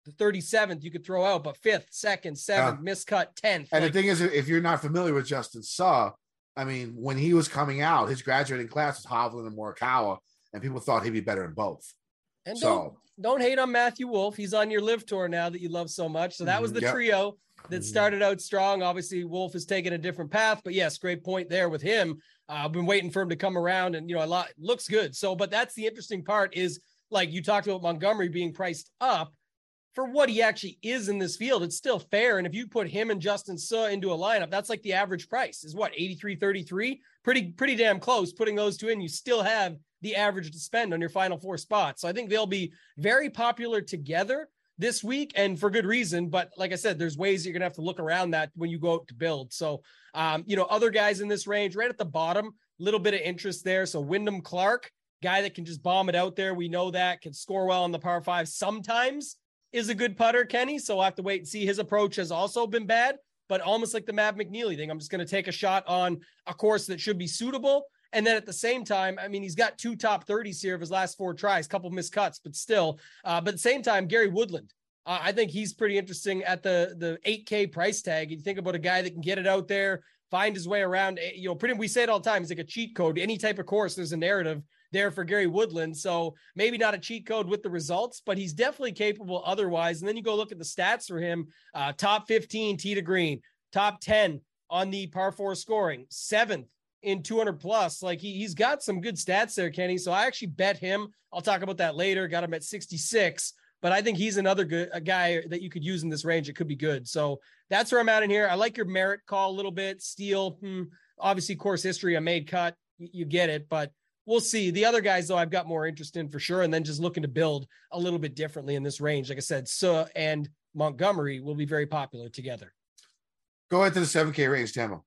the 37th, you could throw out, but fifth, second, seventh, yeah. miscut, 10th. And like, the thing is, if you're not familiar with Justin Suh, I mean, when he was coming out, his graduating class was Hovland and Morikawa, and people thought he'd be better in both. And so don't hate on Matthew Wolff. He's on your LIV tour now that you love so much. So that was the yep. trio that mm-hmm. started out strong. Obviously, Wolff has taken a different path, but yes, great point there with him. Uh, I've been waiting for him to come around, and you know, a lot looks good. So, but that's the interesting part is like you talked about Montgomery being priced up for what he actually is in this field. It's still fair, and if you put him and Justin Suh into a lineup, that's like the average price is what 83 33, pretty pretty damn close. Putting those two in, you still have the average to spend on your final four spots. So I think they'll be very popular together this week and for good reason. But like I said, there's ways you're going to have to look around that when you go out to build. So, um, you know, other guys in this range right at the bottom, little bit of interest there. So Wyndham Clark, guy that can just bomb it out there. We know that can score well on the par five sometimes is a good putter, Kenny. So I will have to wait and see. His approach has also been bad but almost like the Mav McNealy thing. I'm just going to take a shot on a course that should be suitable. And then at the same time, I mean, he's got two top 30s here of his last four tries, couple missed cuts, but still. Uh, but at the same time, Gary Woodland, uh, I think he's pretty interesting at the the 8K price tag. You think about a guy that can get it out there, find his way around. Eh, you know, pretty we say it all the time. He's like a cheat code. Any type of course, there's a narrative there for Gary Woodland. So maybe not a cheat code with the results, but he's definitely capable otherwise. And then you go look at the stats for him: uh, top 15 tee to green, top 10 on the par four scoring, seventh in 200 plus. Like he, he's got some good stats there, Kenny. Suh I actually bet him. I'll talk about that later. Got him at 66 but I think he's another good a guy that you could use in this range. It could be good. So that's where I'm at in here. I like your Merritt call a little bit. Steele, hmm, obviously, course history, a made cut. You, you get it, but we'll see. The other guys, though, I've got more interest in for sure. And then just looking to build a little bit differently in this range. Like I said, So and Montgomery will be very popular together. Go ahead to the 7K range, Tamo.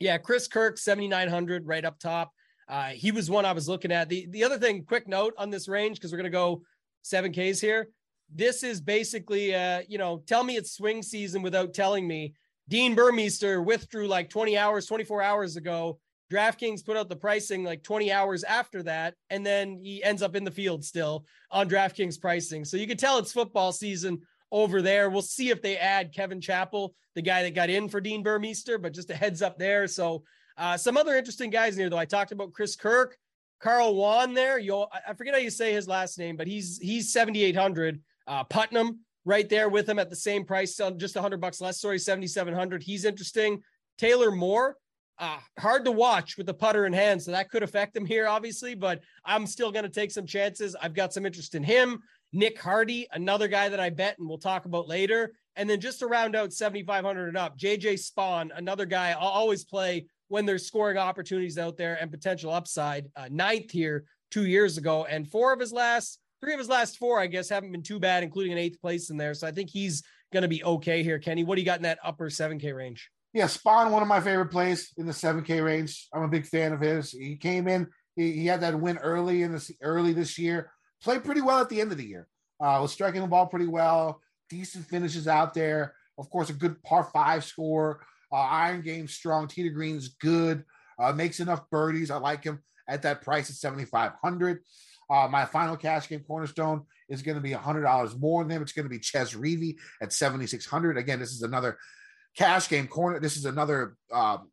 Yeah, Chris Kirk, 7,900 right up top. Uh, he was one I was looking at. The the other thing, quick note on this range, because we're going to go seven Ks here. This is basically, uh, you know, tell me it's swing season without telling me. Dean Burmester withdrew like 20 hours, 24 hours ago. DraftKings put out the pricing like 20 hours after that, and then he ends up in the field still on DraftKings pricing. So you can tell it's football season over there. We'll see if they add Kevin Chappell, the guy that got in for Dean Burmester, but just a heads up there. So uh, some other interesting guys in here, though. I talked about Chris Kirk. Carl Wan there. You I forget how you say his last name, but he's he's 7800. Uh, Putnam right there with him at the same price, just 100 bucks less. Sorry, 7700. He's interesting. Taylor Moore, uh, hard to watch with the putter in hand, so that could affect him here, obviously. But I'm still going to take some chances. I've got some interest in him. Nick Hardy, another guy that I bet and we'll talk about later. And then just to round out 7,500 and up, JJ Spaun, another guy I'll always play when there's scoring opportunities out there and potential upside. Uh, ninth here two years ago, and four of his last, three of his last four, I guess, haven't been too bad, including an eighth place in there. So I think he's going to be okay here. Kenny, what do you got in that upper 7K range? Yeah, Spawn, one of my favorite plays in the 7K range. I'm a big fan of his. He came in, he, he had that win early in this early this year, played pretty well at the end of the year. Uh, was striking the ball pretty well, decent finishes out there. Of course, a good par five score. Uh, iron game strong. Tee Green's good. Uh, makes enough birdies. I like him at that price at 7,500. Uh, my final cash game cornerstone is going to be $100 more than him. It's going to be Chez Reavie at 7,600. Again, this is another cash game corner. This is another um,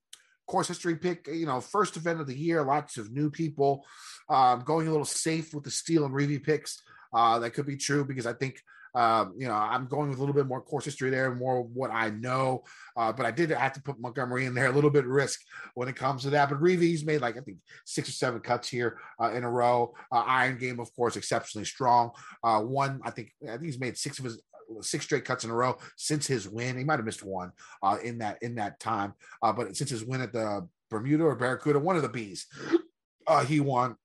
course history pick. You know, first event of the year. Lots of new people um, going a little safe with the Steele and Reavie picks. Uh, that could be true because I think um, you know, I'm going with a little bit more course history there, and more what I know. Uh, but I did have to put Montgomery in there a little bit risk when it comes to that. But Reavie's made like I think six or seven cuts here uh, in a row. Uh, Iron Game, of course, exceptionally strong. Uh, one, I think, I think he's made six of his six straight cuts in a row since his win. He might have missed one uh, in that in that time, uh, but since his win at the Bermuda or Barracuda, one of the B's, uh, he won.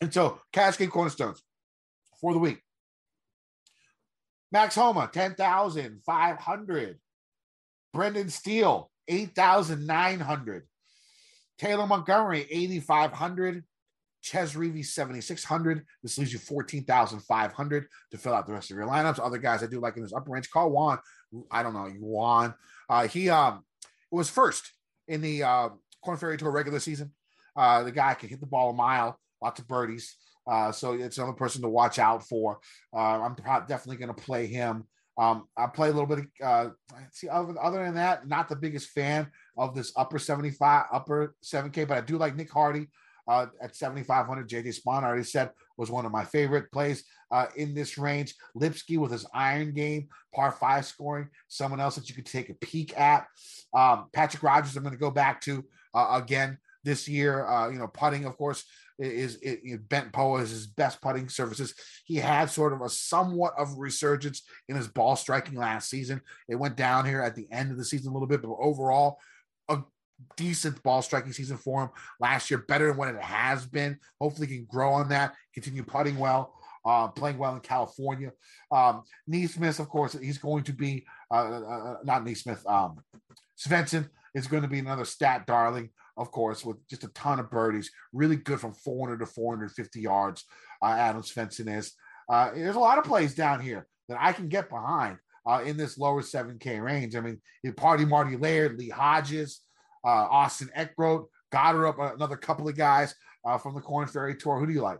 And so, cash game cornerstones for the week. Max Homa, 10,500. Brendan Steele, 8,900. Taylor Montgomery, 8,500. Chez Reavie, 7,600. This leaves you 14,500 to fill out the rest of your lineups. Other guys I do like in this upper range, call Juan. I don't know, Juan. Uh, he um, was first in the uh, Korn Ferry Tour regular season. Uh, the guy can hit the ball a mile, lots of birdies. Uh, so it's another person to watch out for. Uh, I'm definitely going to play him. Um, I play a little bit. Of, uh, see, other, other than that, not the biggest fan of this upper 75, upper 7K, but I do like Nick Hardy uh, at 7,500. JJ Spaun, I already said, was one of my favorite plays uh, in this range. Lipsky with his iron game, par five scoring, someone else that you could take a peek at. Um, Patrick Rodgers, I'm going to go back to uh, again this year. Uh, you know, putting, of course, is, is, is Bent Poa is his best putting services. He had sort of a somewhat of a resurgence in his ball striking last season. It went down here at the end of the season a little bit, but overall, a decent ball striking season for him last year, better than what it has been. Hopefully, he can grow on that, continue putting well. Uh, playing well in California. Um, NeSmith, of course, he's going to be uh, uh, uh not NeSmith. Um, Svensson is going to be another stat darling of course, with just a ton of birdies, really good from 400 to 450 yards. Uh, Adam Svensson is. Uh, there's a lot of plays down here that I can get behind. in this lower 7K range. I mean, Party Marty Laird, Lee Hodges, uh, Austin Eckroat, Goddard up another couple of guys uh, from the Korn Ferry Tour. Who do you like?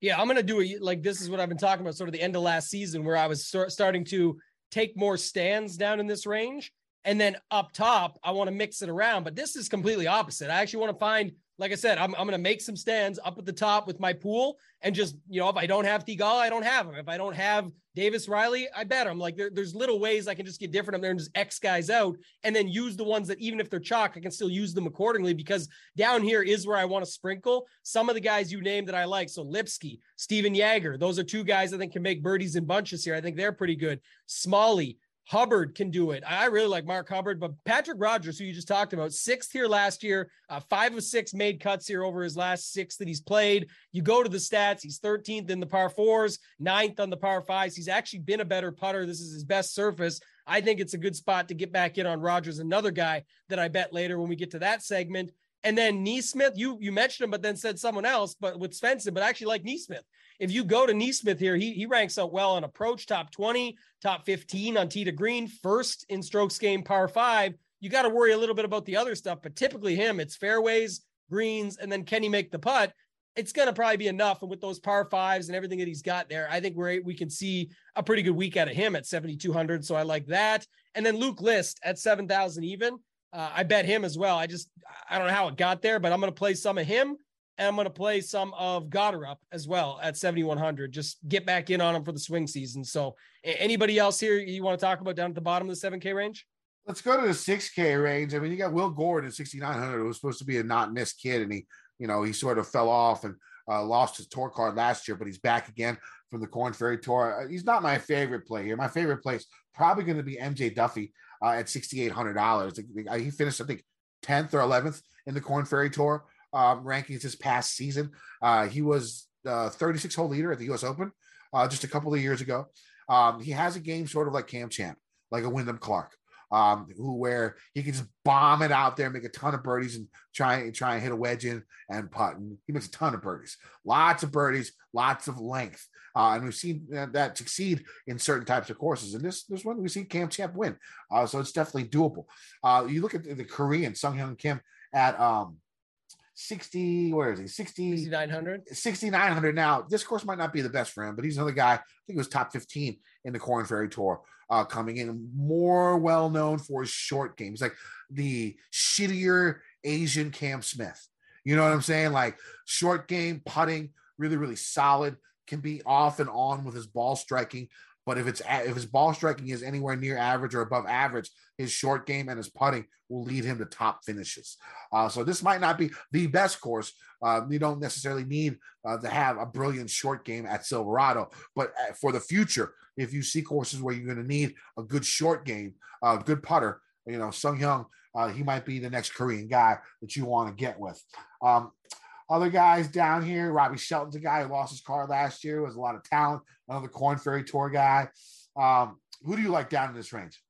Yeah, I'm going to do it like this is what I've been talking about sort of the end of last season where I was start, starting to take more stands down in this range. And then up top, I want to mix it around. But this is completely opposite. I actually want to find like I said, I'm, I'm going to make some stands up at the top with my pool and just, you know, if I don't have Theegala, I don't have him. If I don't have Davis Riley, I bet him. Like there, there's little ways I can just get different up there and just X guys out and then use the ones that even if they're chalk, I can still use them accordingly because down here is where I want to sprinkle some of the guys you named that I like. So Lipsky, Stephan Jaeger, those are two guys I think can make birdies in bunches here. I think they're pretty good. Smalley, Hubbard can do it. I really like Mark Hubbard, but Patrick Rodgers, who you just talked about, sixth here last year, uh, five of six made cuts here over his last six that he's played. You go to the stats, he's 13th in the par fours, ninth on the par fives. He's actually been a better putter. This is his best surface. I think it's a good spot to get back in on Rodgers, another guy that I bet later when we get to that segment. And then NeSmith, you you mentioned him, but then said someone else, but with Svensson, but I actually like NeSmith. If you go to NeSmith here, he, he ranks out well on approach, top 20, top 15 on tee to green, first in strokes gained, par five. You got to worry a little bit about the other stuff, but typically him, it's fairways, greens, and then can he make the putt? It's going to probably be enough. And with those par fives and everything that he's got there, I think we're, we can see a pretty good week out of him at 7,200. So I like that. And then Luke List at 7,000 even. Uh, I bet him as well. I just, I don't know how it got there, but I'm going to play some of him and I'm going to play some of Goddard as well at 7,100. Just get back in on him for the swing season. So, anybody else here you want to talk about down at the bottom of the 7K range? Let's go to the 6K range. I mean, you got Will Gordon at 6,900, who was supposed to be a not miss kid, and he, you know, he sort of fell off and uh, lost his tour card last year, but he's back again from the Korn Ferry Tour. Uh, he's not my favorite play here. My favorite place probably going to be MJ Daffue uh, at $6,800. He finished, I think, 10th or 11th in the Korn Ferry Tour um, rankings this past season. Uh, he was the 36 hole leader at the U.S. Open uh, just a couple of years ago. Um, he has a game sort of like Cam Champ, like a Wyndham Clark, um, who where he can just bomb it out there, make a ton of birdies, and try and try and hit a wedge in and putt. And he makes a ton of birdies, lots of birdies, lots of length. Uh, and we've seen that succeed in certain types of courses. And this this one we see Cam Champ win, uh, so it's definitely doable. Uh, you look at the, Korean Sung Hyun Kim at um, 60, where is he? 60, 6,900. 6,900 now. This course might not be the best for him, but he's another guy. I think he was top 15 in the Korn Ferry Tour uh, coming in, more well known for his short game. He's like the shittier Asian Cam Smith. You know what I'm saying? Like short game, putting, really, really solid, can be off and on with his ball striking, but if it's if his ball striking is anywhere near average or above average, his short game and his putting will lead him to top finishes. Uh, so this might not be the best course. Uh, you don't necessarily need uh, to have a brilliant short game at Silverado, but uh, for the future, if you see courses where you're going to need a good short game, a good putter, you know, Sung Hyun, uh, he might be the next Korean guy that you want to get with. Um, other guys down here, Robbie Shelton's a guy who lost his car last year, was a lot of talent. Another Korn Ferry Tour guy. Um, who do you like down in this range?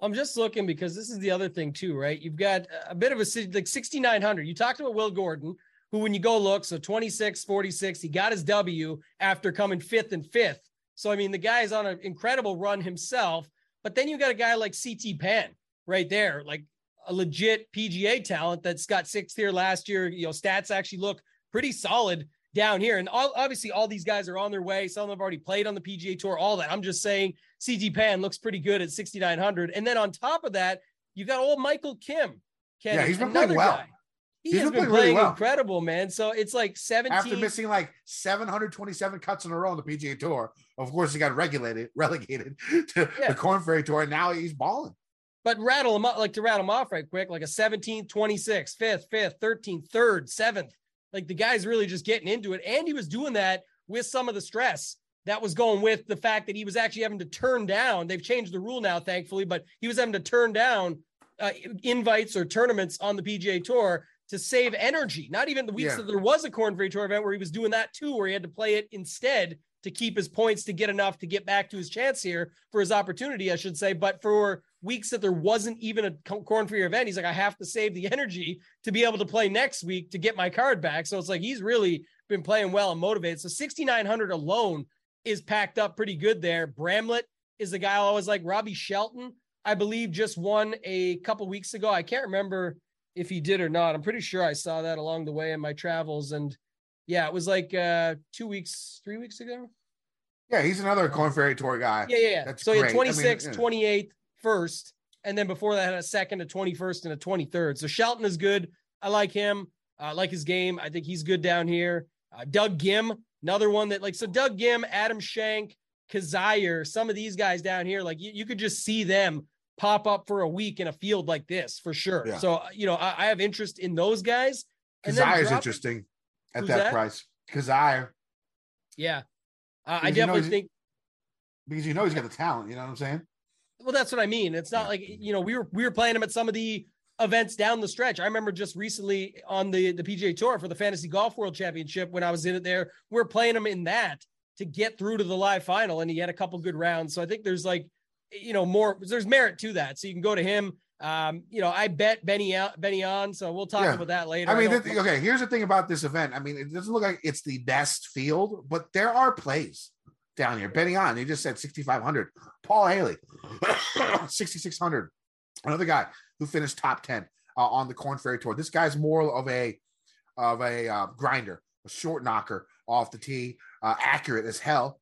I'm just looking because this is the other thing too, right? You've got a bit of a city like 6,900. You talked about Will Gordon, who when you go look, so 26, 46, he got his W after coming fifth and fifth. So I mean, the guy is on an incredible run himself. But then you got a guy like CT Pan right there, like a legit PGA talent that's got sixth here last year. You know, stats actually look pretty solid down here. And all, obviously, all these guys are on their way. Some of them have already played on the PGA Tour, all that. I'm just saying CT Pan looks pretty good at 6,900. And then on top of that, you've got old Michael Kim. Kenny, yeah, he's been playing well. Guy. He he's has been, been playing really well. incredible, man. So it's like 17 after missing like 727 cuts in a row on the PGA Tour. Of course, he got regulated, relegated to yeah. the Korn Ferry Tour, and now he's balling. But rattle them up, like to rattle them off right quick, like a 17th, 26th, 5th, 5th, 13th, 3rd, 7th. Like the guy's really just getting into it. And he was doing that with some of the stress that was going with the fact that he was actually having to turn down. They've changed the rule now, thankfully, but he was having to turn down uh, invites or tournaments on the PGA Tour to save energy. Not even the weeks yeah. that there was a Korn Ferry Tour event where he was doing that too, where he had to play it instead to keep his points to get enough to get back to his chance here for his opportunity, I should say. But for weeks that there wasn't even a Korn Ferry event, he's like, I have to save the energy to be able to play next week to get my card back. So it's like he's really been playing well and motivated. So 6,900 alone is packed up pretty good there. Bramlett is the guy I always like. Robbie Shelton, I believe, just won a couple weeks ago. I can't remember if he did or not. I'm pretty sure I saw that along the way in my travels. And yeah, it was like uh two weeks, three weeks ago. Yeah, he's another Korn Ferry Tour guy. Yeah, yeah, yeah. That's so he had great. I mean, 26, yeah. 28, first, and then before that had a second, a 21st, and a 23rd. So Shelton is good. I like him. I like his game. I think he's good down here. Uh, Doug Ghim, another one that like so Doug Ghim, Adam Schenk, Kizzire, some of these guys down here, like you, you could just see them pop up for a week in a field like this for sure. Yeah. So you know, I, I have interest in those guys. And is interesting at Who's that, that? price. Kizzire, Yeah. Uh, I you know definitely think because you know he's got the talent. You know what I'm saying? Well, that's what I mean. It's not like you know we were we were playing him at some of the events down the stretch. I remember just recently on the the PGA Tour for the Fantasy Golf World Championship when I was in it there, we are playing him in that to get through to the live final, and he had a couple good rounds. So I think there's like you know more there's merit to that. So you can go to him. Um, you know, I bet Benny out Benny on, so we'll talk Yeah. about that later. I mean, don't- the- okay. Here's the thing about this event. I mean, it doesn't look like it's the best field, but there are plays down here. Betting on, you just said 6,500. Paul Haley, 6,600. Another guy who finished top 10 uh, on the Korn Ferry Tour. This guy's more of a of a uh, grinder, a short knocker off the tee, uh, accurate as hell.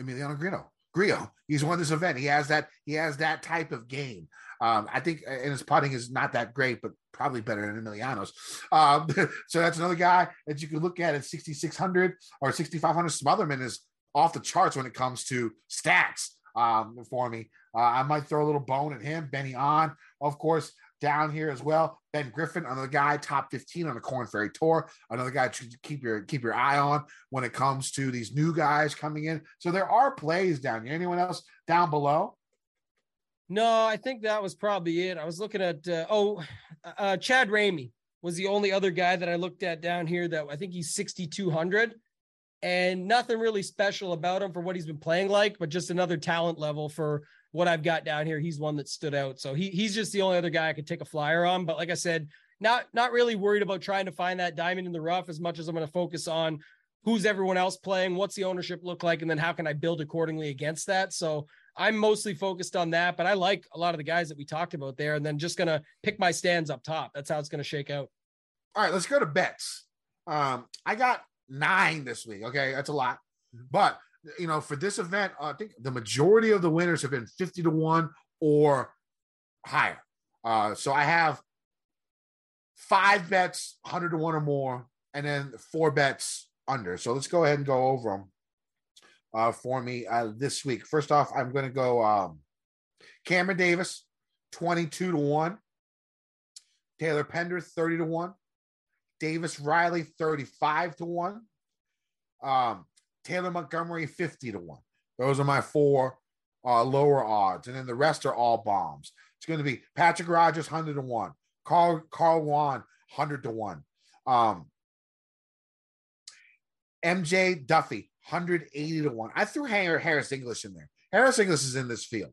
Emiliano Grillo. Grillo. He's won this event. He has that. He has that type of game. Um, I think, and his putting is not that great, but probably better than Emiliano's. Um, so that's another guy that you could look at at 6,600 or 6,500. Smotherman is off the charts when it comes to stats um, for me. Uh, I might throw a little bone at him. Benny on, of course, down here as well. Ben Griffin, another guy, top 15 on the Korn Ferry Tour. Another guy to keep your keep your eye on when it comes to these new guys coming in. So there are plays down here. Anyone else down below? No, I think that was probably it. I was looking at uh, oh, uh, Chad Ramey was the only other guy that I looked at down here that I think he's 6200 and nothing really special about him for what he's been playing like, but just another talent level for what I've got down here. He's one that stood out. So he he's just the only other guy I could take a flyer on, but like I said, not not really worried about trying to find that diamond in the rough as much as I'm going to focus on who's everyone else playing, what's the ownership look like and then how can I build accordingly against that. So I'm mostly focused on that, but I like a lot of the guys that we talked about there, and then just gonna pick my stands up top. That's how it's gonna shake out. All right, let's go to bets. Um, I got nine this week. Okay, that's a lot, but you know, for this event, I think the majority of the winners have been fifty to one or higher. Uh, so I have five bets, hundred to one or more, and then four bets under. So let's go ahead and go over them uh, for me uh, this week. First off, I'm going to go um, Cameron Davis, twenty-two to one. Taylor Pendrith, thirty to one. Davis Riley 35 to 1. Um, Taylor Montgomery 50 to 1. Those are my four uh, lower odds. And then the rest are all bombs. It's going to be Patrick Rodgers 100 to 1. Carl Carl Juan 100 to 1. Um, MJ Daffue 180 to 1. I threw Har- Harris English in there. Harris English is in this field.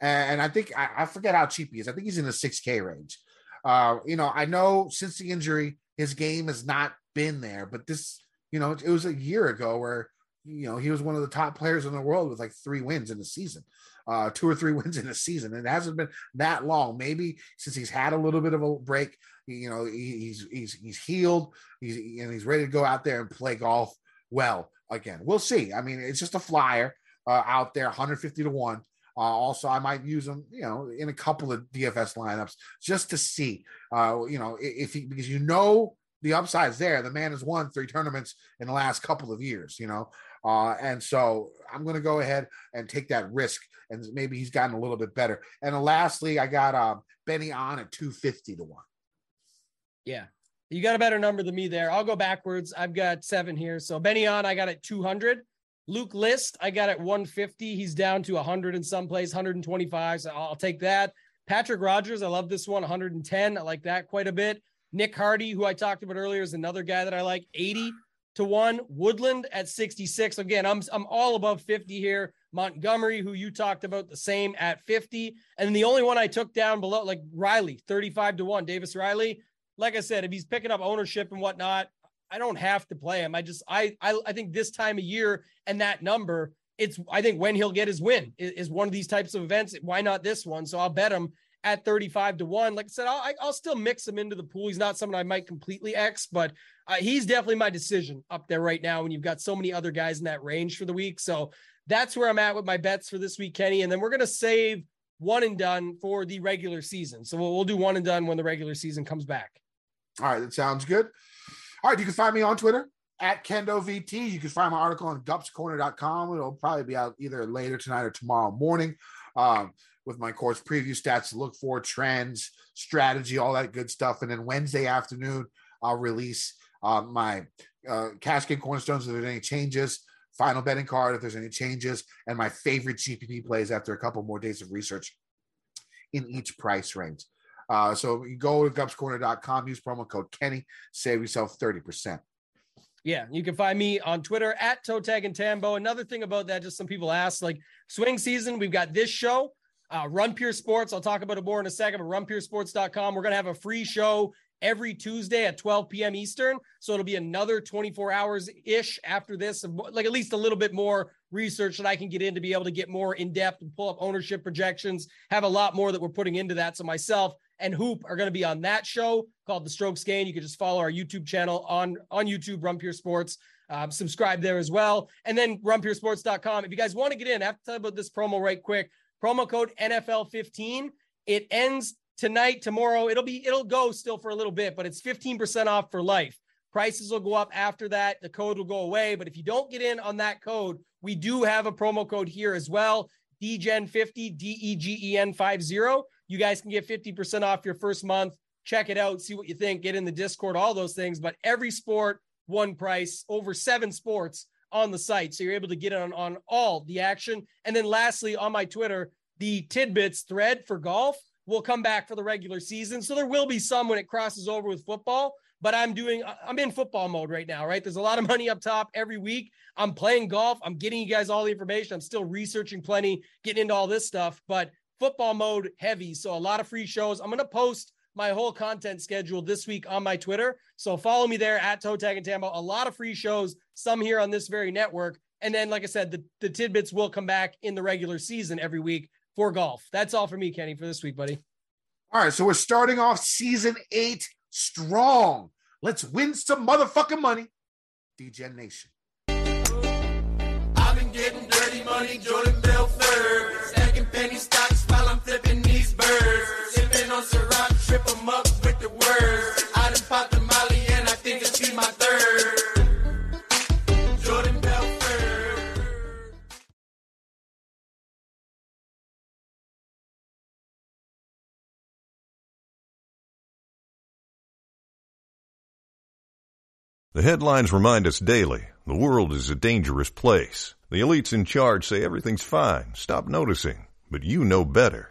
And I think I, I forget how cheap he is. I think he's in the 6K range. Uh, you know, I know since the injury, his game has not been there, but this, you know, it was a year ago where, you know, he was one of the top players in the world with like three wins in the season, uh, two or three wins in the season. And it hasn't been that long. Maybe since he's had a little bit of a break, you know, he's, he's, he's healed. He's, and he's ready to go out there and play golf well again. We'll see. I mean, it's just a flyer uh, out there, 150 to one. Uh, also, I might use him, you know, in a couple of DFS lineups just to see, uh, you know, if he because you know the upside's there. The man has won three tournaments in the last couple of years, you know, uh, and so I'm going to go ahead and take that risk, and maybe he's gotten a little bit better. And lastly, I got um, Benny on at 250 to one. Yeah. You got a better number than me there. I'll go backwards. I've got seven here. So Benny on, I got at 200. Luke List, I got at 150. He's down to 100 in some place, 125. So I'll take that. Patrick Rodgers, I love this one, 110. I like that quite a bit. Nick Hardy, who I talked about earlier, is another guy that I like, 80 to one. Woodland at 66. Again, I'm I'm all above 50 here. Montgomery, who you talked about, the same at 50. And the only one I took down below, like Riley, 35 to one. Davis Riley. Like I said, if he's picking up ownership and whatnot, I don't have to play him. I just I I, I think this time of year and that number, it's I think when he'll get his win is, is, one of these types of events. Why not this one? So I'll bet him at 35 to 1. Like I said, I'll, I'll still mix him into the pool. He's not someone I might completely X, but uh, he's definitely my decision up there right now when you've got so many other guys in that range for the week. So that's where I'm at with my bets for this week, Kenny. And then we're going to save one and done for the regular season. So we'll, we'll do one and done when the regular season comes back. All right. That sounds good. All right. You can find me on Twitter at KendoVT. You can find my article on gupscorner.com. It'll probably be out either later tonight or tomorrow morning um, with my course preview stats look for, trends, strategy, all that good stuff. And then Wednesday afternoon, I'll release uh, my uh, Cash Game Cornerstones if there's any changes, final betting card if there's any changes, and my favorite GPP plays after a couple more days of research in each price range. Uh, so you go to gupscorner.com, use promo code Kenny, save yourself 30%. Yeah, you can find me on Twitter at Toe Tag and Tambo. Another thing about that, just some people ask, like swing season, we've got this show, uh, Run Pure Sports. I'll talk about it more in a second, but runpuresports.com. We're going to have a free show every Tuesday at 12 p.m. Eastern. So it'll be another 24 hours ish after this, like at least a little bit more research that I can get in to be able to get more in depth and pull up ownership projections. Have a lot more that we're putting into that. So myself and Hoop are going to be on that show called The Strokes Gain. You can just follow our YouTube channel on on YouTube, Pure Sports. Uh, subscribe there as well, and then runpuresports.com. If you guys want to get in, I have to tell you about this promo right quick. Promo code NFL15. It ends tonight, tomorrow. It'll be it'll go still for a little bit, but it's 15% off for life. Prices will go up after that. The code will go away. But if you don't get in on that code, we do have a promo code here as well. DEGEN50, D E G E N 50. You guys can get 50% off your first month. Check it out, see what you think, get in the Discord, all those things. But every sport, one price, over seven sports on the site. So you're able to get on, on all the action. And then lastly, on my Twitter, the tidbits thread for golf will come back for the regular season. So there will be some when it crosses over with football, but I'm doing, I'm in football mode right now, right? There's a lot of money up top every week. I'm playing golf. I'm getting you guys all the information. I'm still researching plenty, getting into all this stuff, but football mode heavy. So a lot of free shows. I'm going to post my whole content schedule this week on my Twitter. So follow me there at Toe Tag and Tambo. A lot of free shows, some here on this very network. And then, like I said, the, the tidbits will come back in the regular season every week for golf. That's all for me, Kenny, for this week, buddy. All right. So we're starting off season eight strong. Let's win some motherfucking money. DGen Nation. I've been getting dirty money, Jordan Belfort. Sipping on Ciroc, trip them up with the words. I done popped the molly and I think it's be my third. Jordan Belfort. The headlines remind us daily the world is a dangerous place. The elites in charge say everything's fine, stop noticing. But you know better.